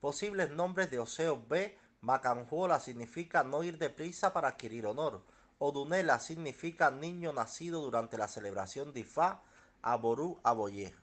Posibles nombres de Oseo B. Macanjuola significa no ir deprisa para adquirir honor. Odunela significa niño nacido durante la celebración de Ifá, Aború Aboyé.